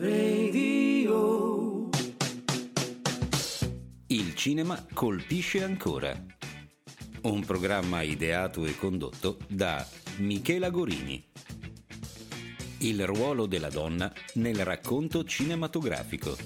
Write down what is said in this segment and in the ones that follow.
Radio. Il cinema colpisce ancora. Un programma ideato e condotto da Michela Gorini. Il ruolo della donna nel racconto cinematografico.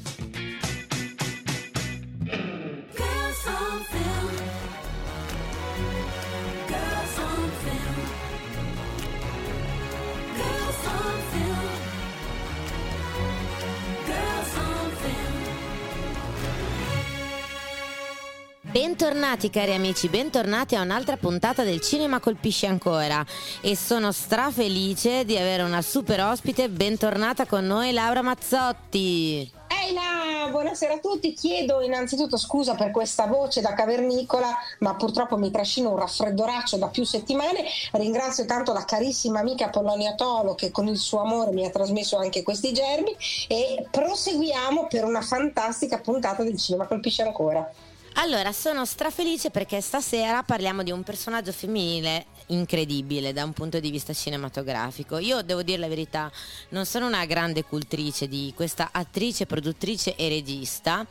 Bentornati cari amici, bentornati a un'altra puntata del Cinema Colpisce Ancora e sono strafelice di avere una super ospite, bentornata con noi Laura Mazzotti. Ehi là, buonasera a tutti. Chiedo innanzitutto scusa per questa voce da cavernicola, ma purtroppo mi trascino un raffreddoraccio da più settimane. Ringrazio tanto la carissima amica Polonia Tolo che con il suo amore mi ha trasmesso anche questi germi e proseguiamo per una fantastica puntata del cinema colpisce ancora. Allora, sono strafelice perché stasera parliamo di un personaggio femminile incredibile da un punto di vista cinematografico. Io devo dire la verità, non sono una grande cultrice di questa attrice, produttrice e regista,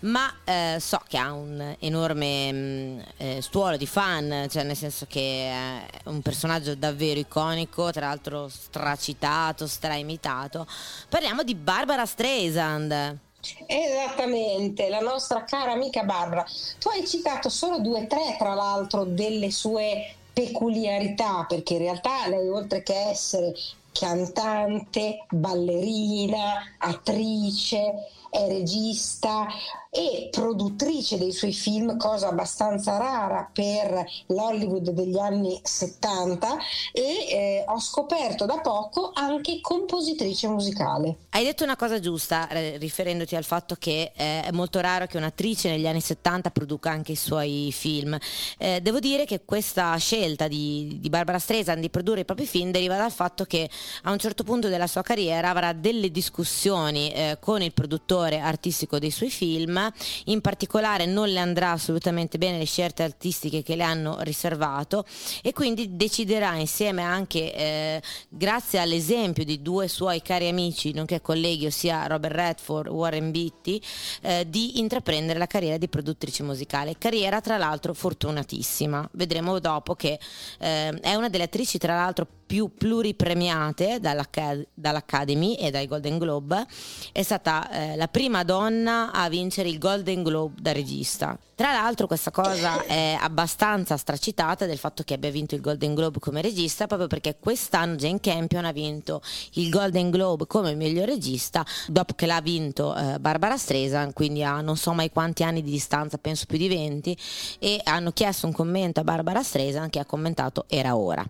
ma eh, so che ha un enorme mh, eh, stuolo di fan, cioè nel senso che è un personaggio davvero iconico, tra l'altro stracitato, straimitato. Parliamo di Barbara Streisand. Esattamente, la nostra cara amica Barbara. Tu hai citato solo due o tre, tra l'altro, delle sue peculiarità, perché in realtà lei oltre che essere cantante, ballerina, attrice, è regista e produttrice dei suoi film, cosa abbastanza rara per l'Hollywood degli anni 70 e eh, ho scoperto da poco anche compositrice musicale. Hai detto una cosa giusta eh, riferendoti al fatto che eh, è molto raro che un'attrice negli anni 70 produca anche i suoi film. Eh, devo dire che questa scelta di, di Barbara Streisand di produrre i propri film deriva dal fatto che a un certo punto della sua carriera avrà delle discussioni eh, con il produttore artistico dei suoi film, in particolare non le andrà assolutamente bene le scelte artistiche che le hanno riservato e quindi deciderà insieme anche eh, grazie all'esempio di due suoi cari amici nonché colleghi ossia Robert Redford, Warren Beatty eh, di intraprendere la carriera di produttrice musicale. Carriera tra l'altro fortunatissima. Vedremo dopo che eh, è una delle attrici tra l'altro più pluripremiate dall'Acad- dall'Academy e dai Golden Globe è stata eh, la prima donna a vincere il Golden Globe da regista. Tra l'altro questa cosa è abbastanza stracitata del fatto che abbia vinto il Golden Globe come regista proprio perché quest'anno Jane Campion ha vinto il Golden Globe come miglior regista dopo che l'ha vinto eh, Barbara Streisand quindi a non so mai quanti anni di distanza penso più di 20 e hanno chiesto un commento a Barbara Streisand che ha commentato era ora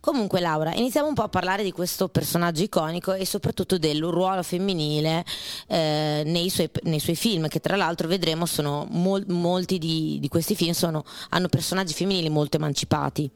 comunque Laura iniziamo un po' a parlare di questo personaggio iconico e soprattutto del ruolo femminile eh, nei, suoi, nei suoi film che tra l'altro vedremo sono mol- molti di, di questi film sono, hanno personaggi femminili molto emancipati.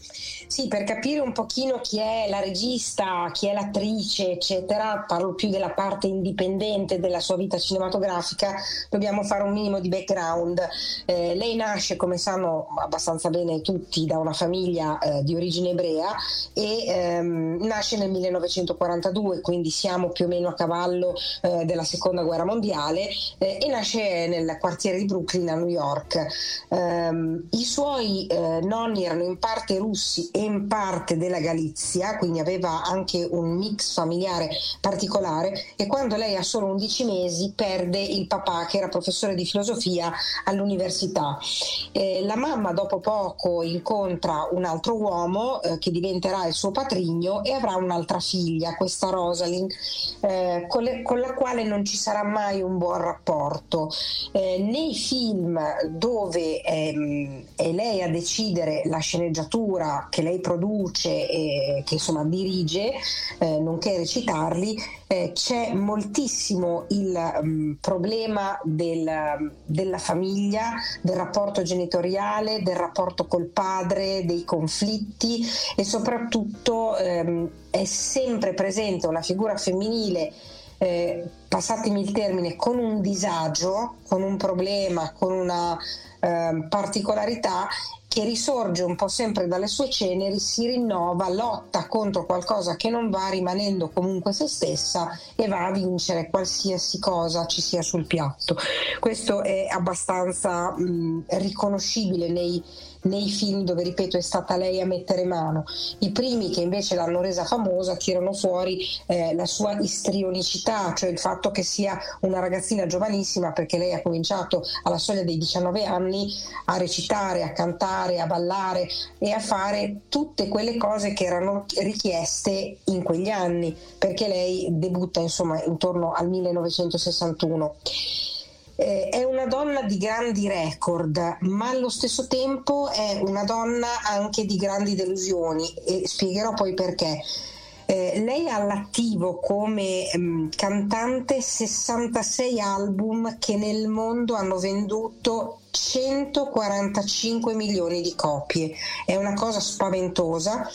Sì, per capire un pochino chi è la regista, chi è l'attrice, eccetera, parlo più della parte indipendente della sua vita cinematografica, dobbiamo fare un minimo di background. Eh, lei nasce, come sanno abbastanza bene tutti, da una famiglia eh, di origine ebrea e ehm, nasce nel 1942, quindi siamo più o meno a cavallo eh, della seconda guerra mondiale eh, e nasce nel quartiere di Brooklyn a New York. Ehm, I suoi eh, nonni erano in parte russi e in parte della Galizia, quindi aveva anche un mix familiare particolare e quando lei ha solo 11 mesi perde il papà che era professore di filosofia all'università. Eh, la mamma dopo poco incontra un altro uomo eh, che diventerà il suo patrigno e avrà un'altra figlia, questa Rosalind, eh, con, le- con la quale non ci sarà mai un buon rapporto. Eh, nei film dove ehm, è lei a decidere la sceneggiatura che lei produce e che insomma dirige, eh, nonché recitarli, eh, c'è moltissimo il mm, problema del- della famiglia, del rapporto genitoriale, del rapporto col padre, dei conflitti e soprattutto ehm, è sempre presente una figura femminile eh, passatemi il termine, con un disagio, con un problema, con una ehm, particolarità che risorge un po' sempre dalle sue ceneri, si rinnova, lotta contro qualcosa che non va, rimanendo comunque se stessa e va a vincere qualsiasi cosa ci sia sul piatto. Questo è abbastanza mh, riconoscibile nei, nei film dove, ripeto, è stata lei a mettere mano. I primi che invece l'hanno resa famosa tirano fuori eh, la sua istrionicità, cioè il fatto che sia una ragazzina giovanissima perché lei ha cominciato alla soglia dei 19 anni a recitare, a cantare, a ballare e a fare tutte quelle cose che erano richieste in quegli anni, perché lei debutta insomma intorno al 1961. Eh, è una donna di grandi record, ma allo stesso tempo è una donna anche di grandi delusioni e spiegherò poi perché. Eh, lei ha all'attivo come ehm, cantante 66 album che nel mondo hanno venduto 145 milioni di copie. È una cosa spaventosa.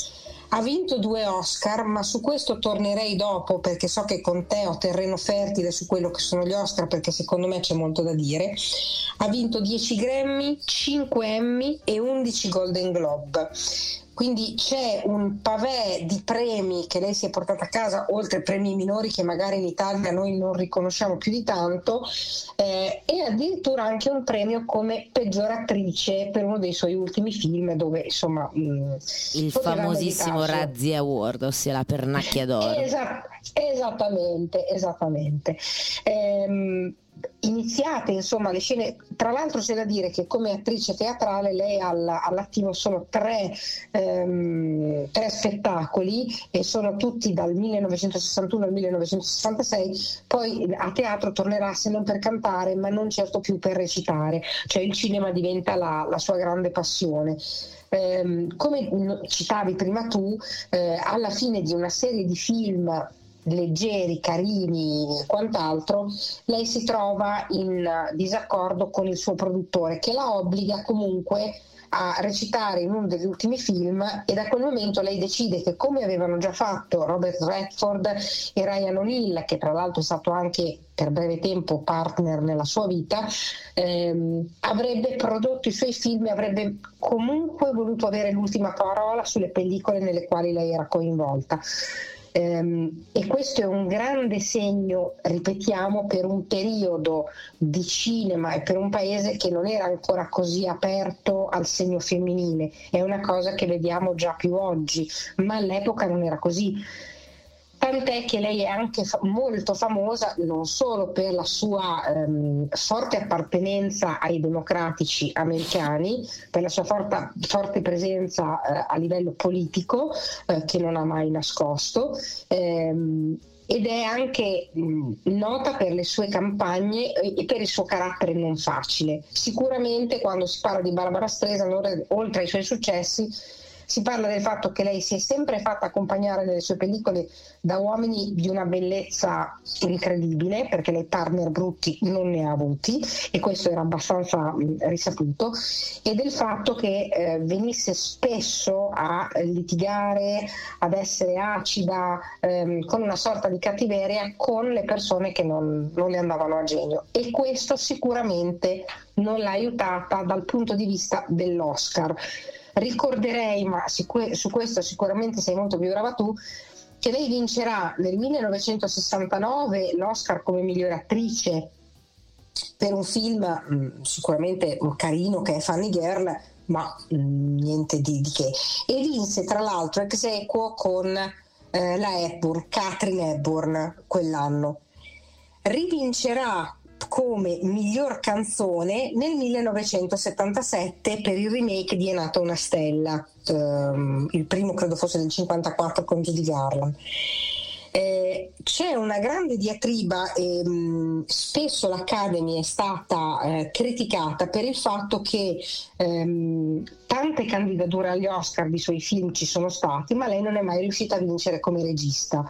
Ha vinto due Oscar, ma su questo tornerei dopo perché so che con te ho terreno fertile su quello che sono gli Oscar perché secondo me c'è molto da dire. Ha vinto 10 Grammy, 5 Emmy e 11 Golden Globe. Quindi c'è un pavè di premi che lei si è portata a casa, oltre ai premi minori che magari in Italia noi non riconosciamo più di tanto, eh, e addirittura anche un premio come peggior attrice per uno dei suoi ultimi film, dove insomma. mh, Il poteva famosissimo meritarsi. Razzie Award, ossia la pernacchia d'oro. Esa- esattamente, esattamente. Ehm, iniziate insomma le scene, tra l'altro c'è da dire che come attrice teatrale lei ha alla- all'attivo solo tre, ehm, tre spettacoli e sono tutti dal 1961 al 1966, poi a teatro tornerà se non per cantare ma non certo più per recitare, cioè il cinema diventa la- la sua grande passione. Ehm, come citavi prima tu, eh, alla fine di una serie di film leggeri, carini e quant'altro, lei si trova in disaccordo con il suo produttore che la obbliga comunque a recitare in uno degli ultimi film e da quel momento lei decide che come avevano già fatto Robert Redford e Ryan O'Neill, che tra l'altro è stato anche per breve tempo partner nella sua vita, ehm, avrebbe prodotto i suoi film e avrebbe comunque voluto avere l'ultima parola sulle pellicole nelle quali lei era coinvolta. Ehm, e questo è un grande segno, ripetiamo, per un periodo di cinema e per un paese che non era ancora così aperto al segno femminile. È una cosa che vediamo già più oggi, ma all'epoca non era così. Tant'è che lei è anche fa- molto famosa non solo per la sua ehm, forte appartenenza ai democratici americani, per la sua forta- forte presenza eh, a livello politico, eh, che non ha mai nascosto, ehm, ed è anche nota per le sue campagne e per il suo carattere non facile. Sicuramente quando si parla di Barbara oltre- oltre ai suoi successi, si parla del fatto che lei si è sempre fatta accompagnare nelle sue pellicole da uomini di una bellezza incredibile, perché lei partner brutti non ne ha avuti e questo era abbastanza risaputo, e del fatto che eh, venisse spesso a litigare, ad essere acida, ehm, con una sorta di cattiveria con le persone che non, non le andavano a genio. E questo sicuramente non l'ha aiutata dal punto di vista dell'Oscar. Ricorderei, ma su questo sicuramente sei molto più brava tu, che lei vincerà nel 1969 l'Oscar come migliore attrice per un film mh, sicuramente carino che è Funny Girl, ma mh, niente di, di che. E vinse tra l'altro ex equo con eh, la Hepburn, Catherine Hepburn quell'anno. Rivincerà come miglior canzone nel 1977 per il remake di È nata una stella, ehm, il primo credo fosse del 54 con Judy Garland. Eh, c'è una grande diatriba e mh, spesso l'Academy è stata eh, criticata per il fatto che ehm, tante candidature agli Oscar di suoi film ci sono stati, ma lei non è mai riuscita a vincere come regista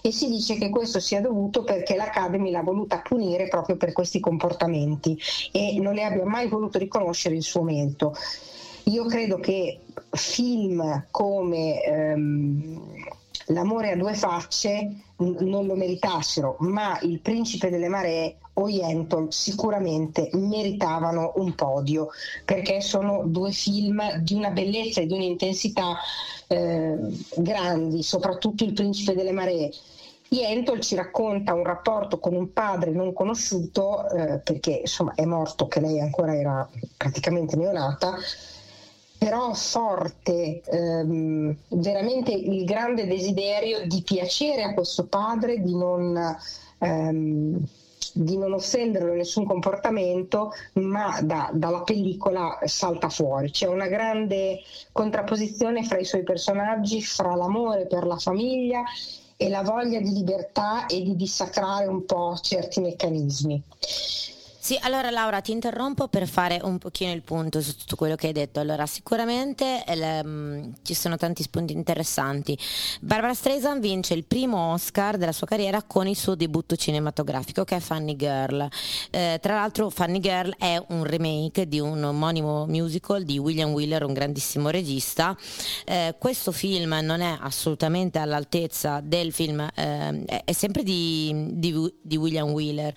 e si dice che questo sia dovuto perché l'Academy l'ha voluta punire proprio per questi comportamenti e non le abbia mai voluto riconoscere il suo merito. Io credo che film come ehm, l'amore a due facce non lo meritassero, ma il principe delle maree o Yentl sicuramente meritavano un podio perché sono due film di una bellezza e di un'intensità eh, grandi, soprattutto il principe delle maree. Yentl ci racconta un rapporto con un padre non conosciuto eh, perché insomma è morto che lei ancora era praticamente neonata però forte ehm, veramente il grande desiderio di piacere a questo padre, di non, ehm, di non offenderlo in nessun comportamento, ma da- dalla pellicola salta fuori. C'è una grande contrapposizione fra i suoi personaggi, fra l'amore per la famiglia e la voglia di libertà e di dissacrare un po' certi meccanismi. Sì, allora Laura ti interrompo per fare un pochino il punto su tutto quello che hai detto. Allora, sicuramente mm, ci sono tanti spunti interessanti. Barbara Streisand vince il primo Oscar della sua carriera con il suo debutto cinematografico che è Funny Girl. Eh, tra l'altro Funny Girl è un remake di un omonimo musical di William Wheeler, un grandissimo regista. Eh, questo film non è assolutamente all'altezza del film, eh, è- è sempre di, di- di William Wheeler,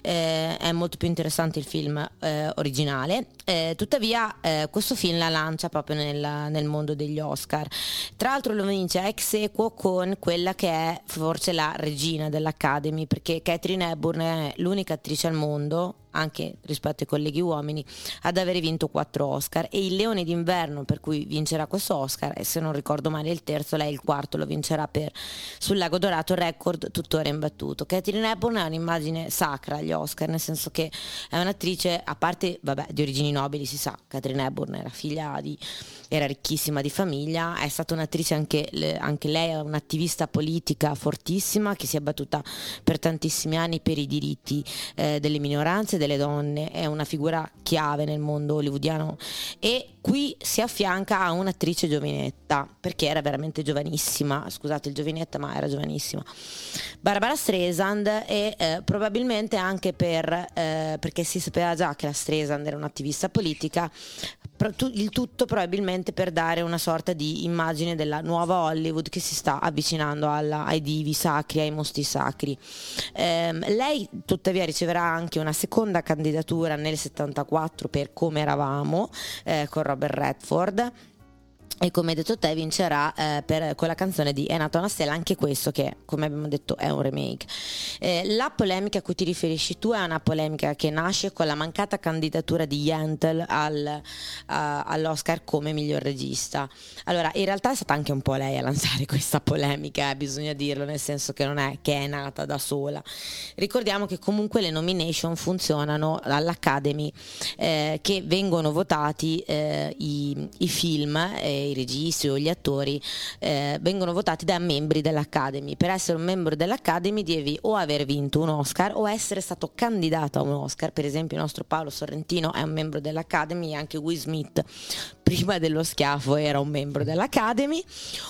Eh, è molto più interessante il film eh, originale, Eh, tuttavia eh, questo film la lancia proprio nel, nel mondo degli Oscar. Tra l'altro lo vince ex equo con quella che è forse la regina dell'Academy, perché Catherine Hepburn è l'unica attrice al mondo anche rispetto ai colleghi uomini, ad avere vinto quattro Oscar e il Leone d'inverno per cui vincerà questo Oscar e se non ricordo male il terzo, lei il quarto lo vincerà per sul Lago Dorato, record tuttora imbattuto. Catherine Hepburn è un'immagine sacra agli Oscar, nel senso che è un'attrice, a parte vabbè, di origini nobili, si sa, Catherine Hepburn era figlia di era ricchissima di famiglia, è stata un'attrice anche, anche lei, è un'attivista politica fortissima che si è battuta per tantissimi anni per i diritti eh, delle minoranze e delle donne, è una figura chiave nel mondo hollywoodiano e qui si affianca a un'attrice giovinetta, perché era veramente giovanissima, scusate il giovinetta ma era giovanissima, Barbara Streisand e eh, probabilmente anche per, eh, perché si sapeva già che la Streisand era un'attivista politica, il tutto probabilmente per dare una sorta di immagine della nuova Hollywood che si sta avvicinando alla- ai divi sacri, ai mostri sacri. Ehm, lei tuttavia riceverà anche una seconda candidatura nel 74 per Come eravamo eh, con Robert Redford. E come hai detto te vincerà eh, per, con la canzone di È nata una stella, anche questo che come abbiamo detto è un remake. Eh, la polemica a cui ti riferisci tu è una polemica che nasce con la mancata candidatura di Yentl al, a- all'Oscar come miglior regista. Allora, in realtà è stata anche un po' lei a lanciare questa polemica, eh, bisogna dirlo, nel senso che non è che è nata da sola. Ricordiamo che comunque le nomination funzionano all'Academy, eh, che vengono votati eh, i, i film, eh, i registi o gli attori, eh, vengono votati da membri dell'Academy. Per essere un membro dell'Academy devi o aver vinto un Oscar o essere stato candidato a un Oscar. Per esempio il nostro Paolo Sorrentino è un membro dell'Academy e anche Will Smith prima dello schiaffo era un membro dell'Academy,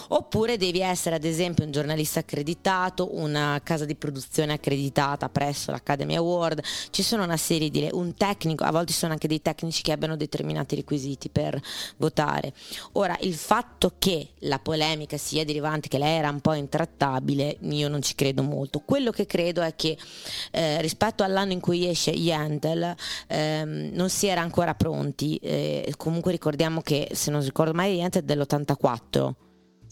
oppure devi essere ad esempio un giornalista accreditato, una casa di produzione accreditata presso l'Academy Award, ci sono una serie di un tecnico, a volte sono anche dei tecnici che abbiano determinati requisiti per votare. Ora, il fatto che la polemica sia derivante, che lei era un po' intrattabile, io non ci credo molto. Quello che credo è che eh, rispetto all'anno in cui esce Yandel ehm, non si era ancora pronti. eh, comunque ricordiamo che, se non ricordo mai, Yandel è dell'84.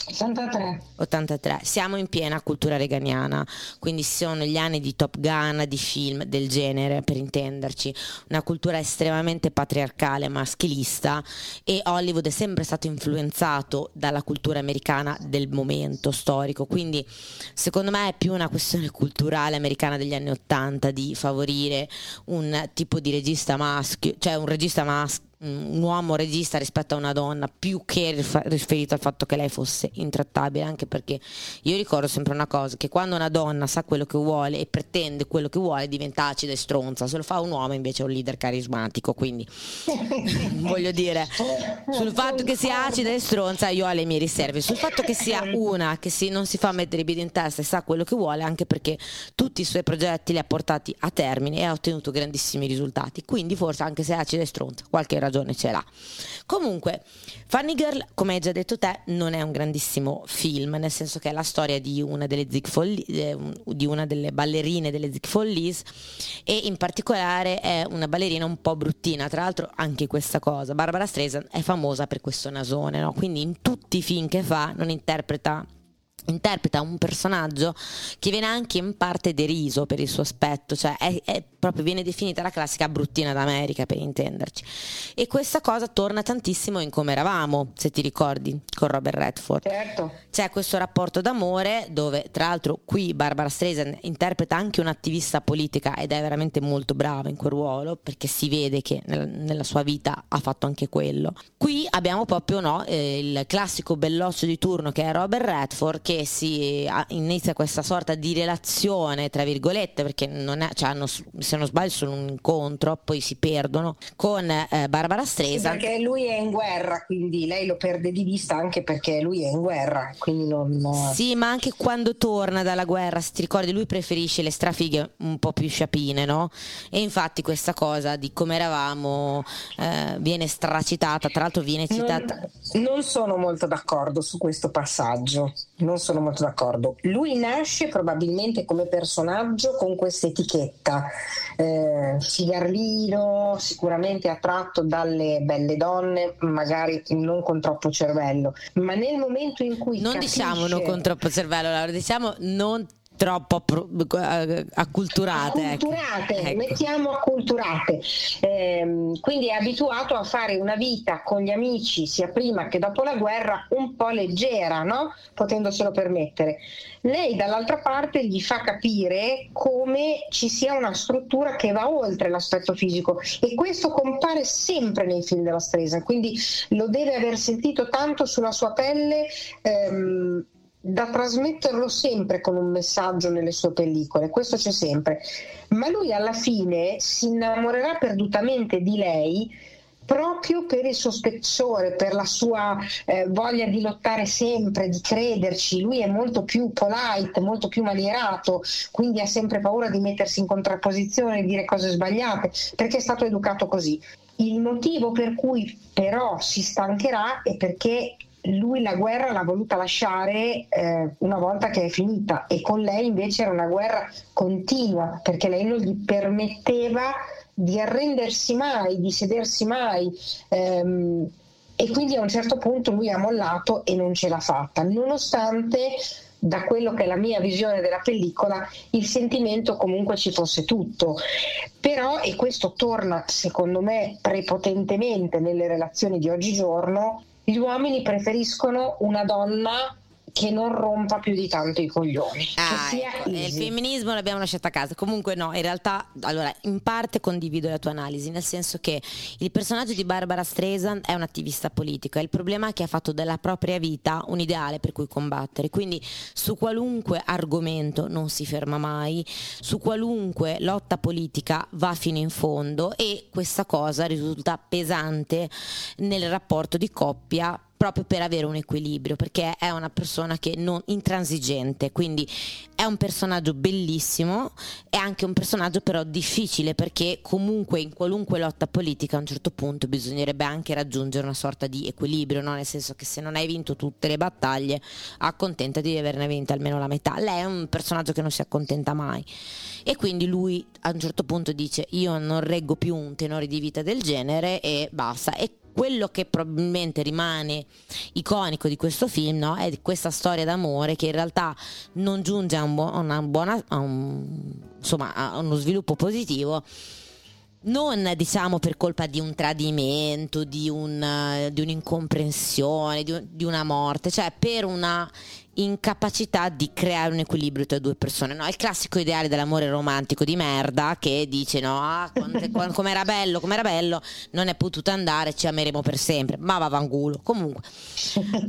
83. 83. Siamo in piena cultura reganiana, quindi sono gli anni di Top Gun, di film del genere, per intenderci, una cultura estremamente patriarcale, maschilista e Hollywood è sempre stato influenzato dalla cultura americana del momento storico, quindi secondo me è più una questione culturale americana degli anni 80 di favorire un tipo di regista maschio, cioè un regista maschio un uomo regista rispetto a una donna più che riferito al fatto che lei fosse intrattabile anche perché io ricordo sempre una cosa che quando una donna sa quello che vuole e pretende quello che vuole diventa acida e stronza. Se lo fa un uomo invece è un leader carismatico quindi voglio dire sul fatto che sia acida e stronza io ho le mie riserve. Sul fatto che sia una che si- non si fa mettere i piedi in testa e sa quello che vuole anche perché tutti i suoi progetti li ha portati a termine e ha ottenuto grandissimi risultati. Quindi forse anche se è acida e stronza qualche ragione ce l'ha. Comunque, Funny Girl, come hai già detto te, non è un grandissimo film, nel senso che è la storia di una delle, Ziegfeld, eh, di una delle ballerine delle Ziegfollies e in particolare è una ballerina un po' bruttina, tra l'altro anche questa cosa. Barbara Streisand è famosa per questo nasone, no? quindi in tutti i film che fa non interpreta interpreta un personaggio che viene anche in parte deriso per il suo aspetto, cioè è, è proprio viene definita la classica bruttina d'America per intenderci. E questa cosa torna tantissimo in Come eravamo, se ti ricordi, con Robert Redford. Certo. C'è questo rapporto d'amore dove tra l'altro qui Barbara Streisand interpreta anche un'attivista politica ed è veramente molto brava in quel ruolo perché si vede che nel- nella sua vita ha fatto anche quello. Qui abbiamo proprio no, eh, il classico belloccio di turno che è Robert Redford che si inizia questa sorta di relazione tra virgolette perché non è, cioè hanno, se non sbaglio sono un incontro poi si perdono con eh, Barbara Sì, Streisand perché lui è in guerra, quindi lei lo perde di vista anche perché lui è in guerra, quindi non... Sì, ma anche quando torna dalla guerra, se ti ricordi, lui preferisce le strafighe un po' più sciapine, no? E infatti questa cosa di come eravamo eh, viene stracitata, tra l'altro viene citata. Non, non sono molto d'accordo su questo passaggio, non sono molto d'accordo. Lui nasce probabilmente come personaggio con questa etichetta, eh, figarlino, sicuramente attratto dalle belle donne, magari non con troppo cervello, ma nel momento in cui... Non capisce- diciamo non con troppo cervello, Laura, diciamo non troppo eh, acculturate. ecco. acculturate, Ecco. mettiamo acculturate. Ehm, quindi è abituato a fare una vita con gli amici, sia prima che dopo la guerra, un po' leggera, no? potendoselo permettere. Lei dall'altra parte gli fa capire come ci sia una struttura che va oltre l'aspetto fisico e questo compare sempre nei film della Streisand, quindi lo deve aver sentito tanto sulla sua pelle. ehm, da trasmetterlo sempre con un messaggio nelle sue pellicole, questo c'è sempre. Ma lui alla fine si innamorerà perdutamente di lei proprio per il suo spessore, per la sua eh, voglia di lottare sempre, di crederci. Lui è molto più polite, molto più manierato, quindi ha sempre paura di mettersi in contrapposizione e dire cose sbagliate, perché è stato educato così. Il motivo per cui però si stancherà è perché lui la guerra l'ha voluta lasciare eh, una volta che è finita e con lei invece era una guerra continua perché lei non gli permetteva di arrendersi mai, di sedersi mai. ehm, e quindi a un certo punto lui ha mollato e non ce l'ha fatta, nonostante da quello che è la mia visione della pellicola il sentimento comunque ci fosse tutto. Però, e questo torna secondo me prepotentemente nelle relazioni di oggigiorno, gli uomini preferiscono una donna che non rompa più di tanto i coglioni. Ah, che sia ecco, il femminismo l'abbiamo lasciato a casa. Comunque no, in realtà, allora, in parte condivido la tua analisi, nel senso che il personaggio di Barbara Streisand è un'attivista politica. Il problema è che ha fatto della propria vita un ideale per cui combattere. Quindi su qualunque argomento non si ferma mai, su qualunque lotta politica va fino in fondo e questa cosa risulta pesante nel rapporto di coppia proprio per avere un equilibrio, perché è una persona che non intransigente, quindi è un personaggio bellissimo, è anche un personaggio però difficile perché comunque in qualunque lotta politica a un certo punto bisognerebbe anche raggiungere una sorta di equilibrio, no? nel senso che se non hai vinto tutte le battaglie, accontentati di averne vinte almeno la metà. Lei è un personaggio che non si accontenta mai e quindi lui a un certo punto dice io non reggo più un tenore di vita del genere e basta. E quello che probabilmente rimane iconico di questo film no? è questa storia d'amore che in realtà non giunge a, un buo- una buona, a un- insomma, a uno sviluppo positivo non diciamo per colpa di un tradimento, di, un, di un'incomprensione, di, un- di una morte, cioè per una incapacità di creare un equilibrio tra due persone. No? Il classico ideale dell'amore romantico di merda che dice no, ah, com'era bello, com'era bello, non è potuto andare, ci ameremo per sempre. Ma va vangulo. Comunque.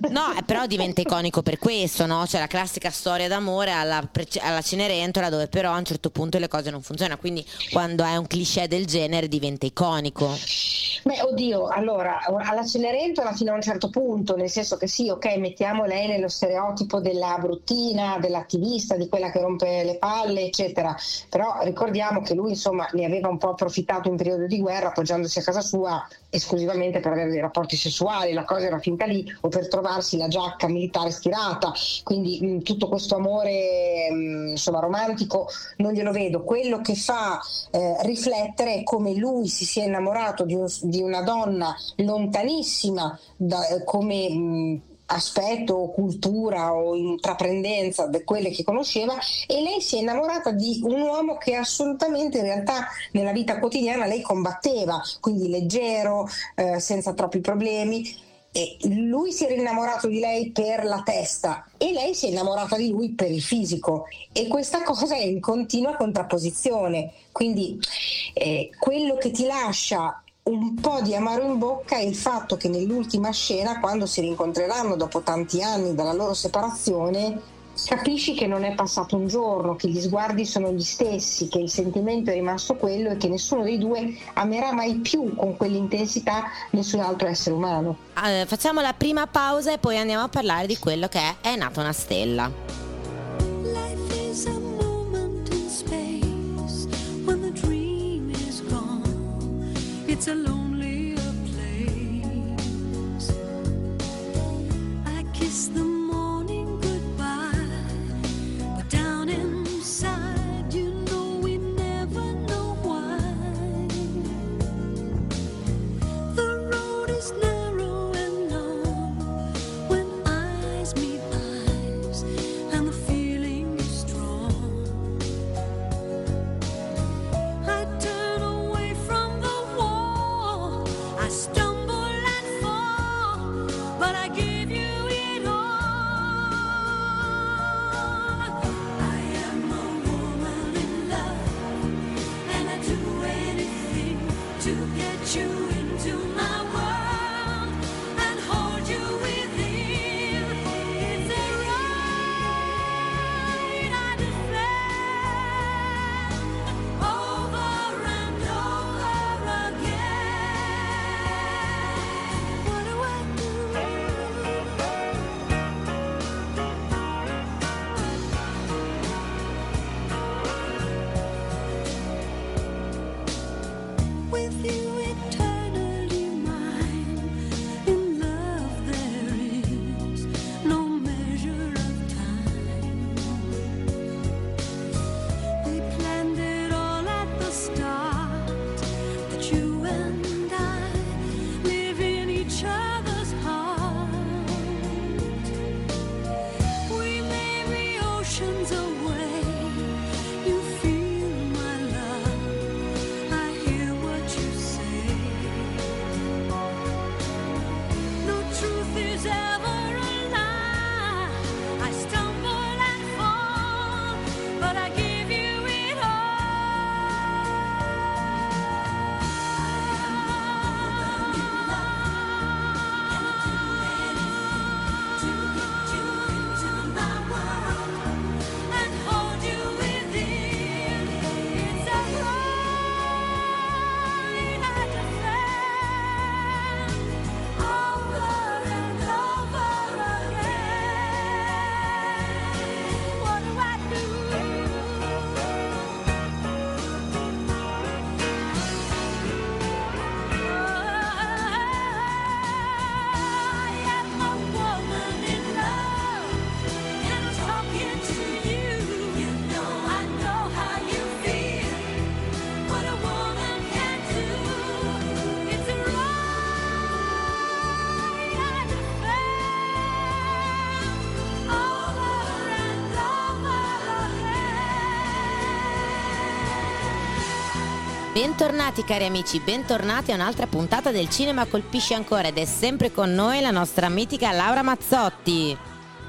No, eh, però diventa iconico per questo, no? C'è la classica storia d'amore alla, alla Cenerentola dove però a un certo punto le cose non funzionano. Quindi quando è un cliché del genere diventa iconico. Beh, oddio, allora, alla Cenerentola fino a un certo punto, nel senso che sì, ok, mettiamo lei nello stereotipo l'archetipo della bruttina, dell'attivista, di quella che rompe le palle, eccetera. Però ricordiamo che lui insomma ne aveva un po' approfittato in periodo di guerra appoggiandosi a casa sua esclusivamente per avere dei rapporti sessuali, la cosa era finta lì, o per trovarsi la giacca militare stirata, quindi mh, tutto questo amore mh, insomma, romantico non glielo vedo. Quello che fa eh, riflettere è come lui si sia innamorato di, un- di una donna lontanissima da- eh, come mh, aspetto o cultura o intraprendenza di quelle che conosceva e lei si è innamorata di un uomo che assolutamente in realtà nella vita quotidiana lei combatteva, quindi leggero, eh, senza troppi problemi. E lui si era innamorato di lei per la testa e lei si è innamorata di lui per il fisico e questa cosa è in continua contrapposizione. Quindi eh, quello che ti lascia un po' di amaro in bocca è il fatto che nell'ultima scena, quando si rincontreranno dopo tanti anni dalla loro separazione, capisci che non è passato un giorno, che gli sguardi sono gli stessi, che il sentimento è rimasto quello e che nessuno dei due amerà mai più con quell'intensità nessun altro essere umano. Eh, facciamo la prima pausa e poi andiamo a parlare di quello che è È nata una stella. It's a Bentornati cari amici, bentornati a un'altra puntata del Cinema Colpisce ancora ed è sempre con noi la nostra mitica Laura Mazzotti.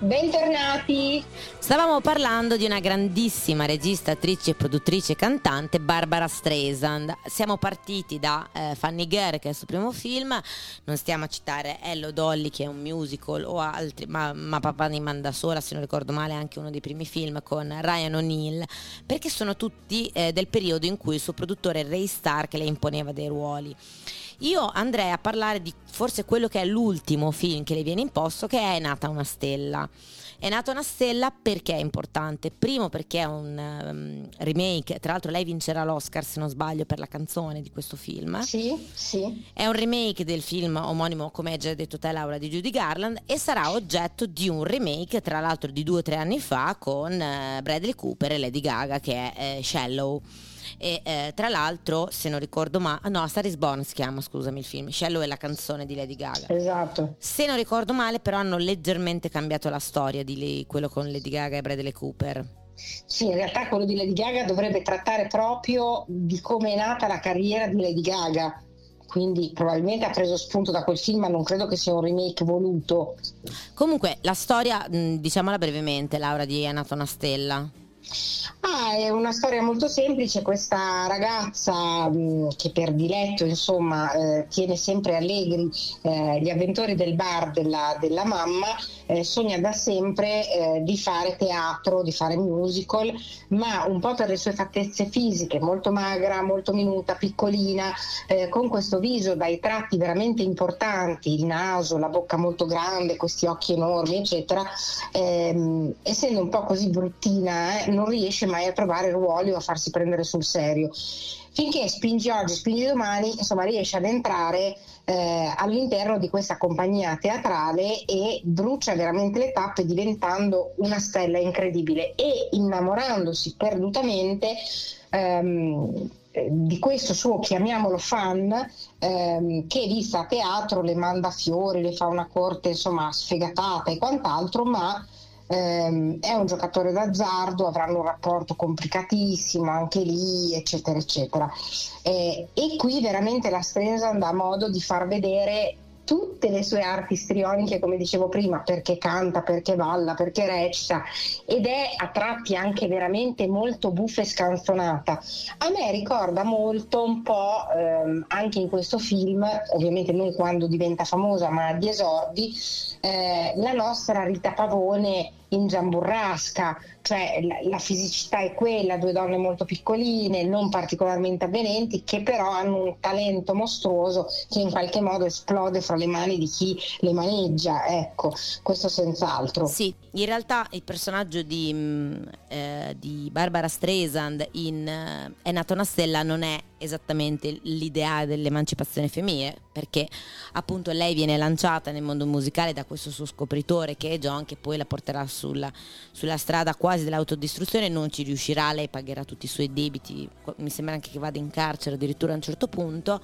Bentornati! Stavamo parlando di una grandissima regista, attrice, produttrice e cantante, Barbara Streisand. Siamo partiti da eh, Fanny Gare, che è il suo primo film, non stiamo a citare Hello Dolly, che è un musical, o altri, ma, ma Papà mi manda sola, se non ricordo male, anche uno dei primi film con Ryan O'Neill, perché sono tutti eh, del periodo in cui il suo produttore Ray Stark le imponeva dei ruoli. Io andrei a parlare di forse quello che è l'ultimo film che le viene imposto, che è È nata una stella. È nata una stella perché è importante? Primo perché è un um, remake, tra l'altro lei vincerà l'Oscar se non sbaglio per la canzone di questo film. Sì, sì. È un remake del film omonimo, come hai già detto te Laura, di Judy Garland e sarà oggetto di un remake, tra l'altro di due o tre anni fa, con uh, Bradley Cooper e Lady Gaga che è uh, Shallow e eh, tra l'altro se non ricordo male no Star is Born si chiama scusami il film. Shallow è la canzone di Lady Gaga. Esatto. Se non ricordo male però hanno leggermente cambiato la storia di lei, quello con Lady Gaga e Bradley Cooper. Sì, in realtà quello di Lady Gaga dovrebbe trattare proprio di come è nata la carriera di Lady Gaga, quindi probabilmente ha preso spunto da quel film, ma non credo che sia un remake voluto. Comunque, la storia, diciamola brevemente, Laura, di È nata una stella. Ah, è una storia molto semplice, questa ragazza mh, che per diletto insomma eh, tiene sempre allegri eh, gli avventori del bar della, della mamma, eh, sogna da sempre eh, di fare teatro, di fare musical, ma un po' per le sue fattezze fisiche, molto magra, molto minuta, piccolina, eh, con questo viso dai tratti veramente importanti, il naso, la bocca molto grande, questi occhi enormi, eccetera, ehm, essendo un po' così bruttina, eh, non riesce mai a trovare ruoli o a farsi prendere sul serio. Finché spingi oggi, spingi domani, insomma riesce ad entrare eh, all'interno di questa compagnia teatrale e brucia veramente le tappe diventando una stella incredibile e innamorandosi perdutamente ehm, di questo suo, chiamiamolo fan, ehm, che vista a teatro le manda fiori, le fa una corte insomma sfegatata e quant'altro, ma ehm, è un giocatore d'azzardo, avranno un rapporto complicatissimo anche lì, eccetera, eccetera. Eh, e qui veramente la Streisand ha modo di far vedere tutte le sue arti strioniche, come dicevo prima, perché canta, perché balla, perché recita ed è a tratti anche veramente molto buffa e scanzonata. A me ricorda molto un po' ehm, anche in questo film, ovviamente non quando diventa famosa, ma agli esordi, eh, la nostra Rita Pavone in Giamburrasca, cioè la, la, fisicità è quella, due donne molto piccoline, non particolarmente avvenenti, che però hanno un talento mostruoso che in qualche modo esplode fra le mani di chi le maneggia, ecco, questo senz'altro. Sì, in realtà il personaggio di, mm, eh, di Barbara Streisand in uh, È nata una stella non è esattamente l'ideale dell'emancipazione femminile, perché appunto lei viene lanciata nel mondo musicale da questo suo scopritore che è John, che poi la porterà sulla, sulla strada quasi dell'autodistruzione, non ci riuscirà, lei pagherà tutti i suoi debiti, mi sembra anche che vada in carcere addirittura a un certo punto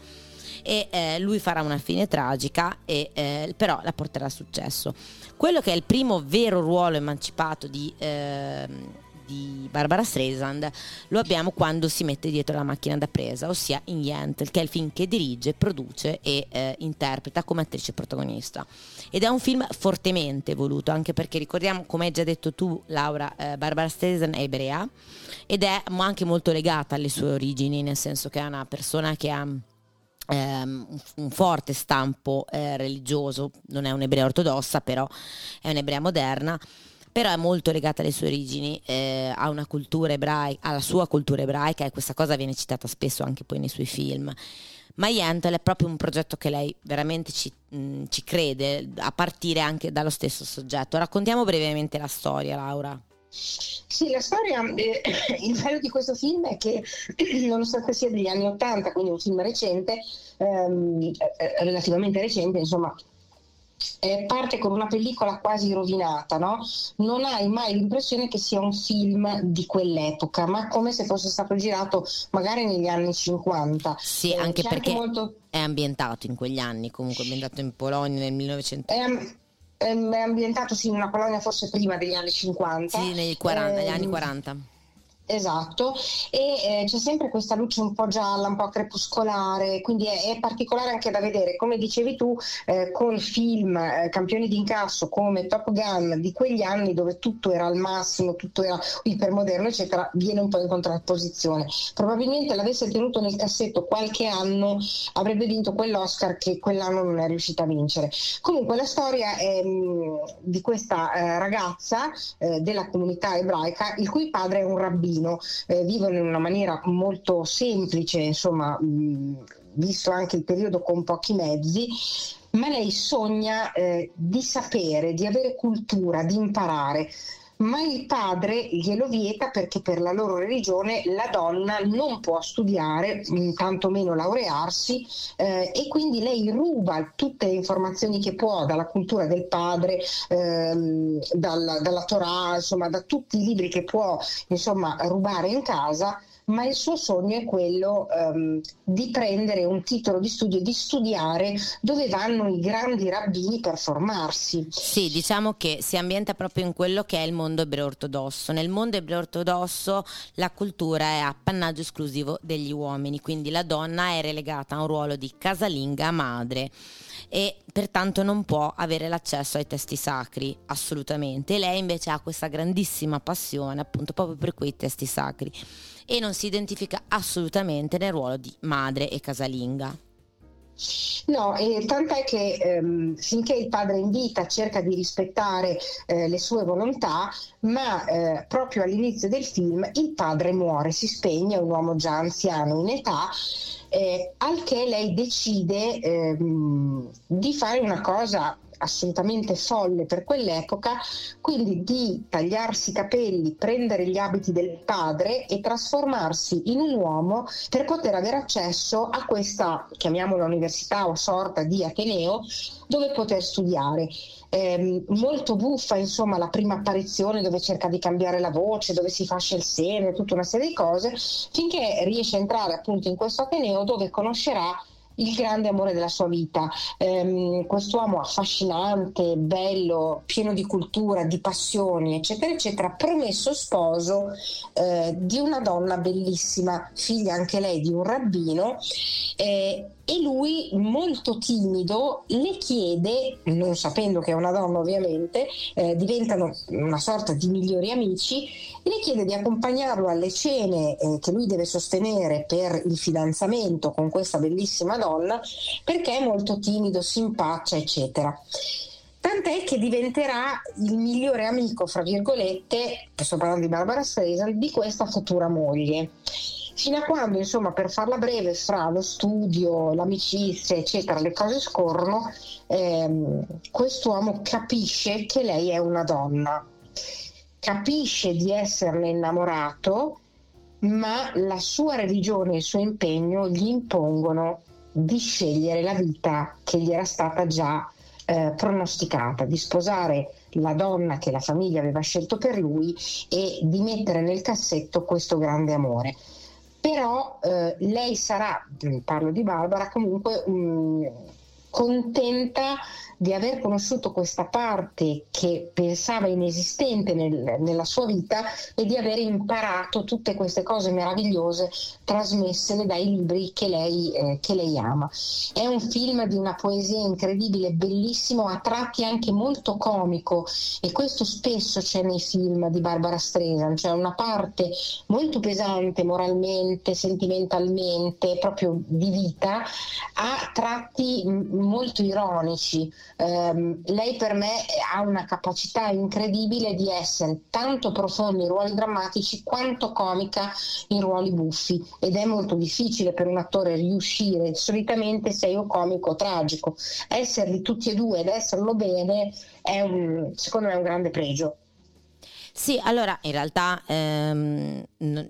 e eh, lui farà una fine tragica e eh, però la porterà a successo. Quello che è il primo vero ruolo emancipato di, eh, di Barbara Streisand lo abbiamo quando si mette dietro la macchina da presa, ossia in Yentl, che è il film che dirige, produce e eh, interpreta come attrice protagonista. Ed è un film fortemente voluto, anche perché ricordiamo, come hai già detto tu, Laura, eh, Barbara Streisand è ebrea ed è anche molto legata alle sue origini, nel senso che è una persona che ha Um, un forte stampo eh, religioso, non è un'ebrea ortodossa, però è un'ebrea moderna, però è molto legata alle sue origini, eh, a una cultura ebraica, alla sua cultura ebraica e questa cosa viene citata spesso anche poi nei suoi film. Ma Yentl è proprio un progetto che lei veramente ci, mh, ci crede, a partire anche dallo stesso soggetto. Raccontiamo brevemente la storia, Laura. Sì, la storia, eh, il bello di questo film è che nonostante sia degli anni Ottanta, quindi un film recente, ehm, eh, relativamente recente, insomma, eh, parte con una pellicola quasi rovinata, no? non hai mai l'impressione che sia un film di quell'epoca, ma come se fosse stato girato magari negli anni 50. Sì, eh, anche perché anche molto... è ambientato in quegli anni, comunque ambientato in Polonia nel 1900. È, ehm, è ambientato sì, in una Polonia forse prima degli anni 50. Sì, negli, 40, eh, negli anni 40 ehm, Esatto, e eh, c'è sempre questa luce un po' gialla, un po' crepuscolare, quindi è, è particolare anche da vedere, come dicevi tu, eh, con film eh, campioni d'incasso come Top Gun di quegli anni dove tutto era al massimo, tutto era ipermoderno, eccetera, viene un po' in contrapposizione. Probabilmente l'avesse tenuto nel cassetto qualche anno avrebbe vinto quell'Oscar che quell'anno non è riuscita a vincere. Comunque la storia è mh, mm, di questa eh, ragazza eh, della comunità ebraica il cui padre è un rabbino cittadino eh, vivono in una maniera molto semplice, insomma, mh, visto anche il periodo con pochi mezzi ma lei sogna eh, di sapere, di avere cultura, di imparare ma il padre glielo vieta perché per la loro religione la donna non può studiare, tantomeno laurearsi eh, e quindi lei ruba tutte le informazioni che può dalla cultura del padre, ehm, dalla, dalla Torah, insomma da tutti i libri che può insomma, rubare in casa ma il suo sogno è quello um, di prendere un titolo di studio, di studiare dove vanno i grandi rabbini per formarsi. Sì, diciamo che si ambienta proprio in quello che è il mondo ebreo ortodosso. Nel mondo ebreo ortodosso la cultura è appannaggio esclusivo degli uomini, quindi la donna è relegata a un ruolo di casalinga madre e pertanto non può avere l'accesso ai testi sacri assolutamente. lei invece ha questa grandissima passione appunto proprio per quei testi sacri e non si identifica assolutamente nel ruolo di madre e casalinga. No, e tant'è che ehm, finché il padre in vita cerca di rispettare eh, le sue volontà, ma eh, proprio all'inizio del film il padre muore, si spegne, è un uomo già anziano in età, eh, al che lei decide ehm, di fare una cosa assolutamente folle per quell'epoca, quindi di tagliarsi i capelli, prendere gli abiti del padre e trasformarsi in un uomo per poter avere accesso a questa, chiamiamola università o sorta di Ateneo, dove poter studiare. Eh, molto buffa insomma la prima apparizione dove cerca di cambiare la voce, dove si fascia il seno tutta una serie di cose, finché riesce a entrare appunto in questo Ateneo dove conoscerà il grande amore della sua vita. Um, quest'uomo affascinante, bello, pieno di cultura, di passioni, eccetera, eccetera, promesso sposo eh, di una donna bellissima, figlia anche lei di un rabbino. Eh, e lui molto timido le chiede, non sapendo che è una donna ovviamente, eh, diventano una sorta di migliori amici, le chiede di accompagnarlo alle cene eh, che lui deve sostenere per il fidanzamento con questa bellissima donna perché è molto timido, si impaccia, eccetera. Tant'è che diventerà il migliore amico, fra virgolette, sto parlando di Barbara Streisand, di questa futura moglie fino a quando, insomma, per farla breve, fra lo studio, l'amicizia, eccetera, le cose scorrono, ehm, quest'uomo capisce che lei è una donna, capisce di esserne innamorato, ma la sua religione e il suo impegno gli impongono di scegliere la vita che gli era stata già eh, pronosticata, di sposare la donna che la famiglia aveva scelto per lui e di mettere nel cassetto questo grande amore però eh, lei sarà, parlo di Barbara, comunque um, contenta di aver conosciuto questa parte che pensava inesistente nel, nella sua vita e di aver imparato tutte queste cose meravigliose trasmesse dai libri che lei, eh, che lei ama. È un film di una poesia incredibile, bellissimo, a tratti anche molto comico e questo spesso c'è nei film di Barbara Streisand, cioè una parte molto pesante moralmente, sentimentalmente, proprio di vita, a tratti molto ironici ehm, lei per me ha una capacità incredibile di essere tanto profonda in ruoli drammatici quanto comica in ruoli buffi ed è molto difficile per un attore riuscire, solitamente sei o comico o tragico, esserli tutti e due ed esserlo bene è un, secondo me è un grande pregio. Sì, allora in realtà ehm,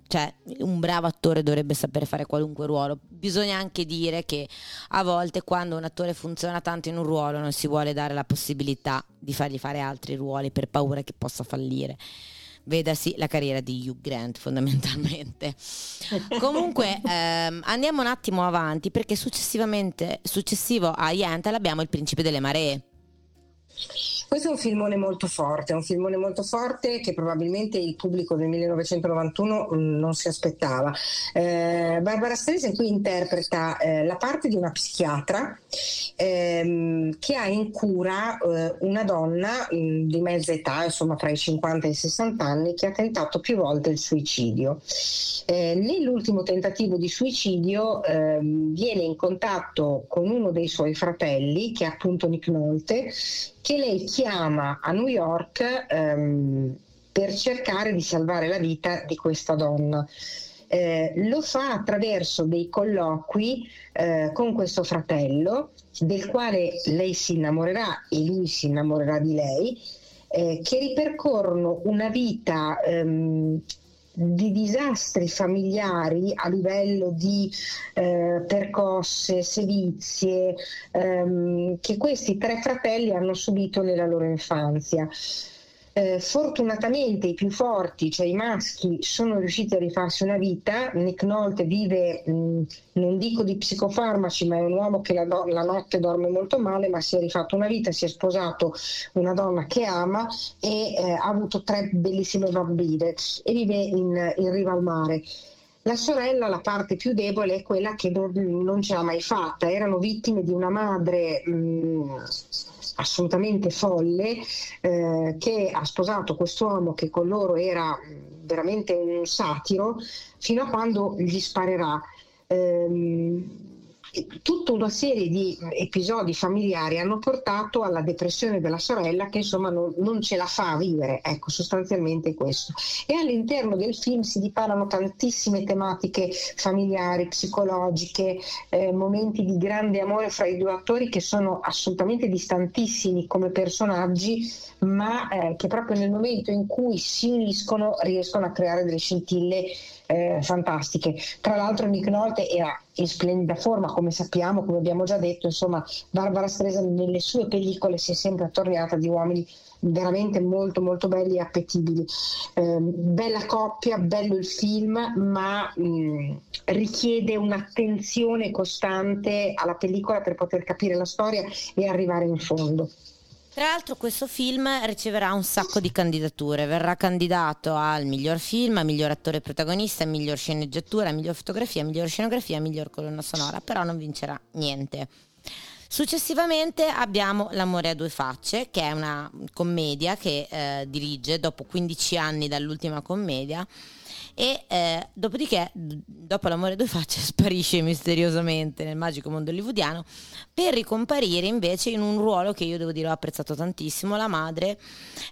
cioè, un bravo attore dovrebbe sapere fare qualunque ruolo. Bisogna anche dire che a volte quando un attore funziona tanto in un ruolo non si vuole dare la possibilità di fargli fare altri ruoli per paura che possa fallire vedasi la carriera di Hugh Grant fondamentalmente. Comunque ehm, andiamo un attimo avanti perché successivamente, successivo a Yentl abbiamo Il Principe delle Maree. Questo è un filmone molto forte, un filmone molto forte che probabilmente il pubblico del 1991 mm, non si aspettava. Eh, Barbara Streisand qui interpreta eh, la parte di una psichiatra ehm, che ha in cura eh, una donna mh, mm, di mezza età, insomma tra i 50 e i 60 anni, che ha tentato più volte il suicidio. Eh, nell'ultimo tentativo di suicidio ehm, viene in contatto con uno dei suoi fratelli, che è appunto Nick Nolte, che lei chiama a New York ehm, per cercare di salvare la vita di questa donna. eh, lo fa attraverso dei colloqui eh, con questo fratello, del quale lei si innamorerà e lui si innamorerà di lei, eh, che ripercorrono una vita ehm, di disastri familiari a livello di eh, percosse, sevizie ehm, che questi tre fratelli hanno subito nella loro infanzia. Eh, fortunatamente i più forti, cioè i maschi, sono riusciti a rifarsi una vita. Nick Nolte vive, mh, non dico di psicofarmaci, ma è un uomo che la, do- la, notte dorme molto male, ma si è rifatto una vita, si è sposato una donna che ama e eh, ha avuto tre bellissime bambine e vive in, in riva al mare. La sorella, la parte più debole, è quella che non, non ce l'ha mai fatta. Erano vittime di una madre mh, assolutamente folle eh, che ha sposato quest'uomo che con loro era veramente un satiro fino a quando gli sparerà. Ehm, tutta una serie di episodi familiari hanno portato alla depressione della sorella che insomma non, non ce la fa a vivere, ecco sostanzialmente questo. E all'interno del film si diparano tantissime tematiche familiari, psicologiche, eh, momenti di grande amore fra i due attori che sono assolutamente distantissimi come personaggi, ma eh, che proprio nel momento in cui si uniscono riescono a creare delle scintille eh, fantastiche. Tra l'altro Nick Nolte era in splendida forma, come sappiamo, come abbiamo già detto, insomma, Barbara Streisand nelle sue pellicole si è sempre attorniata di uomini veramente molto molto belli e appetibili. Eh, bella coppia, bello il film, ma mh, richiede un'attenzione costante alla pellicola per poter capire la storia e arrivare in fondo. Tra l'altro questo film riceverà un sacco di candidature, verrà candidato al miglior film, al miglior attore protagonista, miglior sceneggiatura, miglior fotografia, miglior scenografia, miglior colonna sonora, però non vincerà niente. Successivamente abbiamo L'amore a due facce, che è una commedia che eh, dirige dopo 15 anni dall'ultima commedia e eh, dopodiché, dopo l'amore a due facce, sparisce misteriosamente nel magico mondo hollywoodiano per ricomparire invece in un ruolo che io devo dire ho apprezzato tantissimo, la madre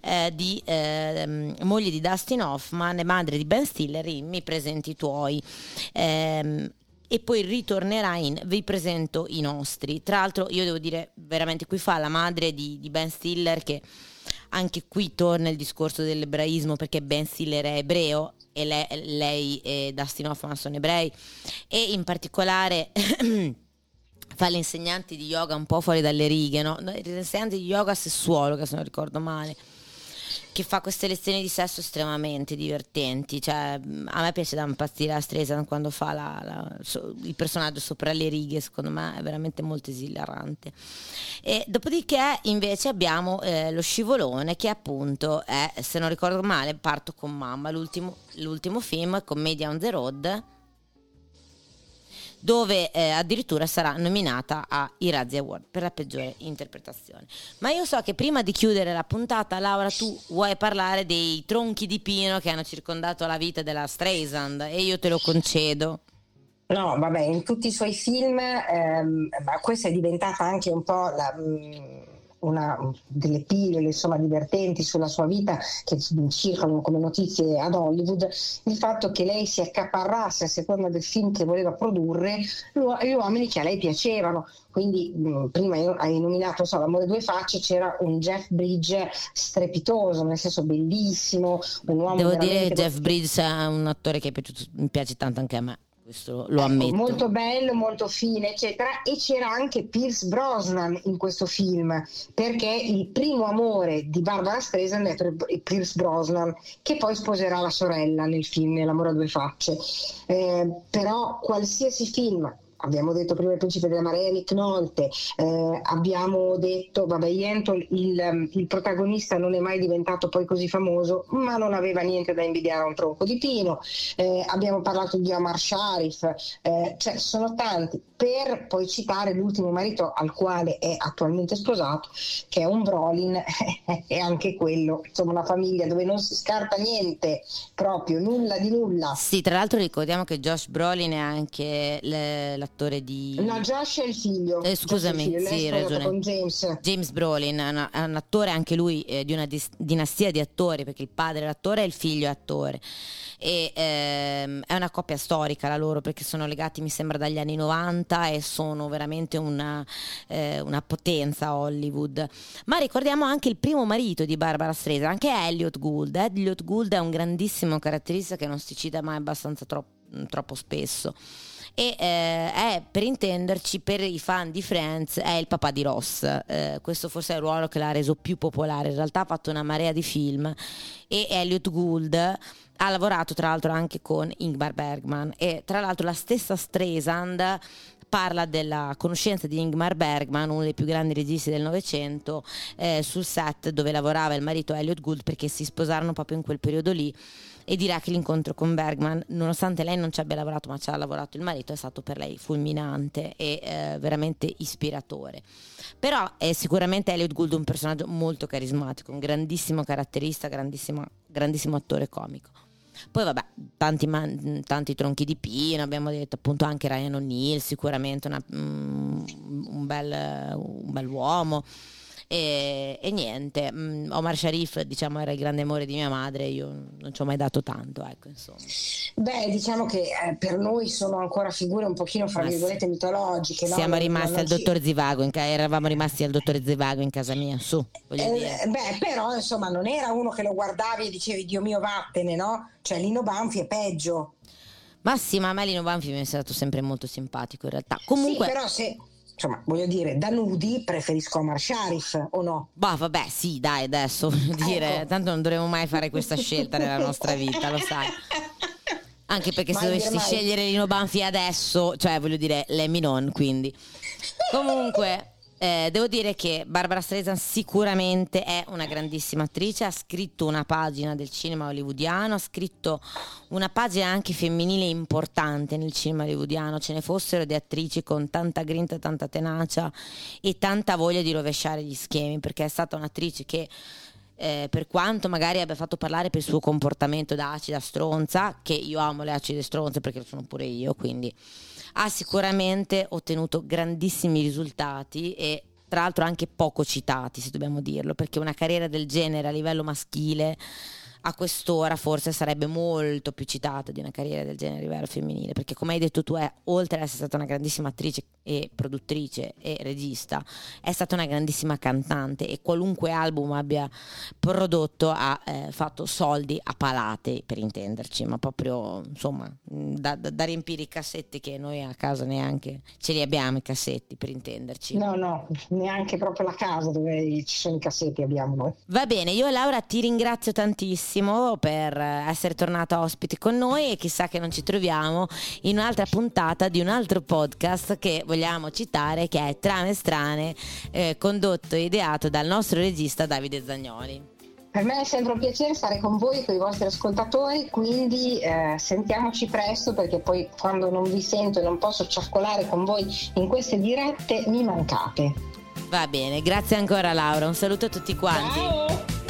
eh, di eh, moglie di Dustin Hoffman e madre di Ben Stiller in Mi presenti tuoi. E poi ritornerà in Vi presento i nostri. Tra l'altro io devo dire veramente qui fa la madre di, di Ben Stiller che anche qui torna il discorso dell'ebraismo perché Ben Stiller è ebreo e lei, lei e Dustin Hoffman sono ebrei e in particolare fa l'insegnante di yoga un po' fuori dalle righe, no? l'insegnante di yoga sessuolo che se non ricordo male che fa queste lezioni di sesso estremamente divertenti. Cioè, a me piace da impazzire la Streisand quando fa la, la, so, il personaggio sopra le righe, secondo me è veramente molto esilarante. E dopodiché invece abbiamo eh, lo scivolone che appunto è, se non ricordo male, Parto con mamma, l'ultimo, l'ultimo film, Commedia on the Road dove eh, addirittura sarà nominata ai Razzie Award per la peggiore interpretazione. Ma io so che prima di chiudere la puntata, Laura, tu vuoi parlare dei tronchi di pino che hanno circondato la vita della Streisand e io te lo concedo. No, vabbè, in tutti i suoi film, ehm, ma questa è diventata anche un po' la... Mh, una, delle pillole insomma, divertenti sulla sua vita che circolano come notizie ad Hollywood, il fatto che lei si accaparrasse a seconda del film che voleva produrre gli uomini che a lei piacevano. Quindi mh, prima hai nominato so, L'amore due facce, c'era un Jeff Bridge strepitoso, nel senso bellissimo, un uomo Devo dire che Jeff Bridge è un attore che piaciuto, mi piace tanto anche a me questo lo ammetto. Molto bello, molto fine, eccetera. E c'era anche Pierce Brosnan in questo film, perché il primo amore di Barbara Streisand è Pierce Brosnan, che poi sposerà la sorella nel film L'amore a due facce. Eh, però qualsiasi film abbiamo detto prima il principe della marea Nick Nolte, eh, abbiamo detto, vabbè, Yentl, il, il, protagonista non è mai diventato poi così famoso, ma non aveva niente da invidiare a un tronco di pino, eh, abbiamo parlato di Omar Sharif, eh, cioè sono tanti, per poi citare l'ultimo marito al quale è attualmente sposato, che è un Brolin, e anche quello, insomma una famiglia dove non si scarta niente, proprio nulla di nulla. Sì, tra l'altro ricordiamo che Josh Brolin è anche la l'attore di... No, Josh è il figlio. Eh, scusami, il figlio, sì, hai ragione. Con James. James Brolin è un attore anche lui eh, di una dis- dinastia di attori perché il padre è l'attore e il figlio è attore e ehm, è una coppia storica la loro perché sono legati mi sembra dagli anni 90 e sono veramente una, eh, una potenza a Hollywood ma ricordiamo anche il primo marito di Barbara Streisand anche Elliot Gould Elliot Gould è un grandissimo caratterista che non si cita mai abbastanza tro- troppo spesso e eh, è per intenderci per i fan di Friends è il papà di Ross. Eh, questo forse è il ruolo che l'ha reso più popolare. In realtà ha fatto una marea di film e Elliot Gould ha lavorato tra l'altro anche con Ingmar Bergman. E tra l'altro la stessa Streisand parla della conoscenza di Ingmar Bergman, uno dei più grandi registi del Novecento, eh, sul set dove lavorava il marito Elliot Gould perché si sposarono proprio in quel periodo lì e dirà che l'incontro con Bergman, nonostante lei non ci abbia lavorato ma ci ha lavorato il marito, è stato per lei fulminante e eh, veramente ispiratore. Però è sicuramente Elliot Gould un personaggio molto carismatico, un grandissimo caratterista, grandissimo, grandissimo attore comico. Poi vabbè, tanti, man- tanti tronchi di pino, abbiamo detto appunto anche Ryan O'Neill, sicuramente una- mm, un, bel, un bel uomo. E, e niente, mm, Omar Sharif diciamo era il grande amore di mia madre, io non ci ho mai dato tanto, ecco insomma. Beh, diciamo che eh, per noi sono ancora figure un pochino, fra Ma sì. virgolette, mitologiche. no? Siamo rimasti al ci- dottor Zivago, in ca- eravamo rimasti al dottor Zivago in casa mia, su, voglio Eh, dire. beh, però insomma non era uno che lo guardavi e dicevi Dio mio vattene, no? Cioè Lino Banfi è peggio. Ma sì, ma a me Lino Banfi mi è stato sempre molto simpatico in realtà. Comunque, Sì, però se, insomma, voglio dire, da nudi preferisco Omar Sharif o no? Bah, vabbè, sì, dai, adesso voglio dire, Ecco. tanto non dovremmo mai fare questa scelta nella nostra vita, lo sai. Anche perché se Mai dovessi dire mai. scegliere Lino Banfi adesso, cioè voglio dire, Lemmy non, quindi. Comunque, eh, devo dire che Barbara Streisand sicuramente è una grandissima attrice, ha scritto una pagina del cinema hollywoodiano, ha scritto una pagina anche femminile importante nel cinema hollywoodiano, ce ne fossero di attrici con tanta grinta, tanta tenacia e tanta voglia di rovesciare gli schemi, perché è stata un'attrice che eh, per quanto magari abbia fatto parlare per il suo comportamento da acida stronza, che io amo le acide stronze perché lo sono pure io, quindi ha sicuramente ottenuto grandissimi risultati e tra l'altro anche poco citati, se dobbiamo dirlo, perché una carriera del genere a livello maschile a quest'ora forse sarebbe molto più citata di una carriera del genere a livello femminile, perché come hai detto tu è, oltre ad essere stata una grandissima attrice e produttrice e regista, è stata una grandissima cantante e qualunque album abbia prodotto ha eh, fatto soldi a palate, per intenderci, ma proprio insomma da, da- da riempire i cassetti che noi a casa neanche ce li abbiamo i cassetti, per intenderci. No, no, neanche proprio la casa dove ci sono i cassetti abbiamo noi. Va bene, io e Laura ti ringrazio tantissimo per eh, essere tornata ospite con noi e chissà che non ci troviamo in un'altra puntata di un altro podcast che vogliamo citare che è Trame Strane, eh, condotto e ideato dal nostro regista Davide Zagnoli. Per me è sempre un piacere stare con voi e con i vostri ascoltatori, quindi eh, sentiamoci presto perché poi quando non vi sento e non posso ciaccolare con voi in queste dirette mi mancate. Va bene, grazie ancora Laura, un saluto a tutti quanti. Ciao!